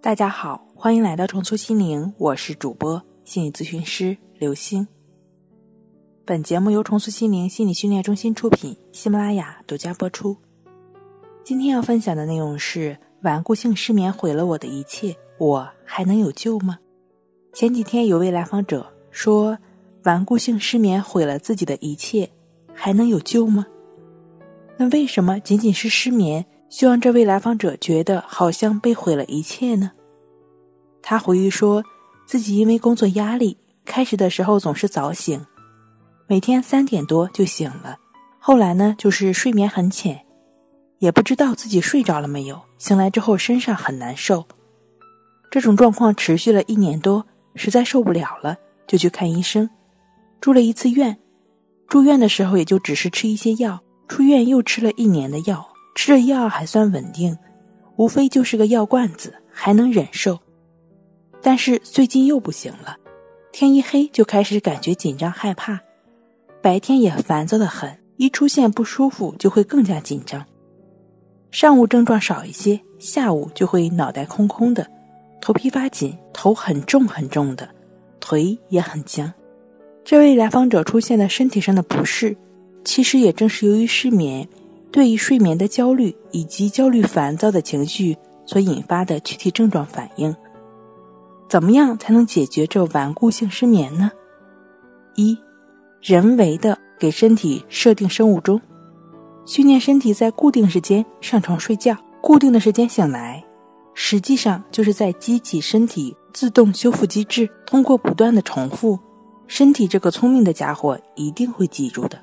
大家好，欢迎来到重塑心灵，我是主播心理咨询师刘星。本节目由重塑心灵心理训练中心出品，喜马拉雅独家播出。今天要分享的内容是：顽固性失眠毁了我的一切，我还能有救吗？前几天有位来访者说，顽固性失眠毁了自己的一切，还能有救吗？那为什么仅仅是失眠？希望这位来访者觉得好像被毁了一切呢。他回忆说，自己因为工作压力，开始的时候总是早醒，每天三点多就醒了。后来呢，就是睡眠很浅，也不知道自己睡着了没有。醒来之后身上很难受，这种状况持续了一年多，实在受不了了，就去看医生，住了一次院。住院的时候也就只是吃一些药，出院又吃了一年的药。吃了药还算稳定，无非就是个药罐子，还能忍受。但是最近又不行了，天一黑就开始感觉紧张害怕，白天也烦躁的很，一出现不舒服就会更加紧张。上午症状少一些，下午就会脑袋空空的，头皮发紧，头很重很重的，腿也很僵。这位来访者出现的身体上的不适，其实也正是由于失眠。对于睡眠的焦虑以及焦虑烦躁的情绪所引发的躯体症状反应，怎么样才能解决这顽固性失眠呢？一，人为的给身体设定生物钟，训练身体在固定时间上床睡觉，固定的时间醒来，实际上就是在激起身体自动修复机制。通过不断的重复，身体这个聪明的家伙一定会记住的。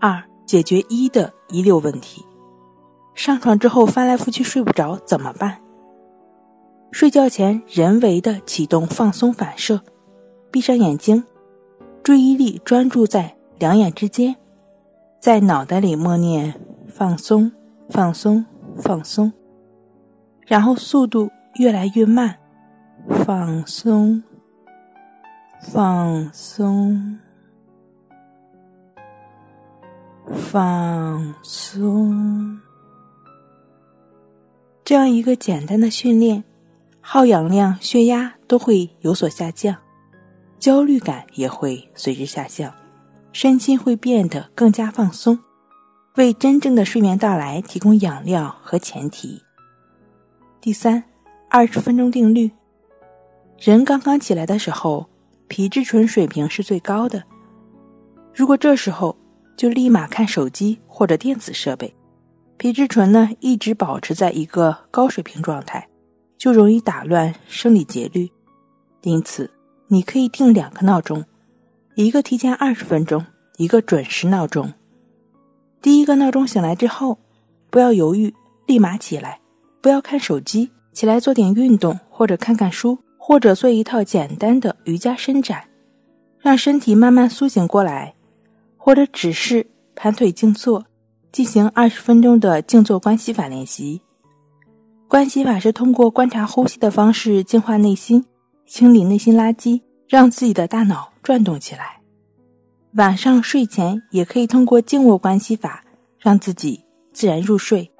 二。解决一的遗留问题，上床之后翻来覆去睡不着怎么办？睡觉前人为的启动放松反射，闭上眼睛，注意力专注在两眼之间，在脑袋里默念放松、放松、放松，然后速度越来越慢，放松、放松。放松，这样一个简单的训练，耗氧量、血压都会有所下降，焦虑感也会随之下降，身心会变得更加放松，为真正的睡眠到来提供养料和前提。第三，二十分钟定律，人刚刚起来的时候，皮质醇水平是最高的，如果这时候。就立马看手机或者电子设备，皮质醇呢一直保持在一个高水平状态，就容易打乱生理节律。因此，你可以定两个闹钟，一个提前二十分钟，一个准时闹钟。第一个闹钟醒来之后，不要犹豫，立马起来，不要看手机，起来做点运动，或者看看书，或者做一套简单的瑜伽伸展，让身体慢慢苏醒过来。或者只是盘腿静坐，进行二十分钟的静坐观息法练习。观息法是通过观察呼吸的方式净化内心，清理内心垃圾，让自己的大脑转动起来。晚上睡前也可以通过静卧观息法，让自己自然入睡。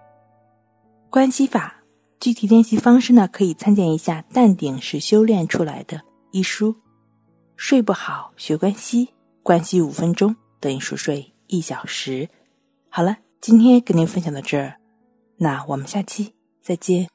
观息法具体练习方式呢，可以参见一下《淡定是修炼出来的》一书。睡不好学关息，关息五分钟。等于熟睡一小时。好了，今天跟您分享到这儿，那我们下期再见。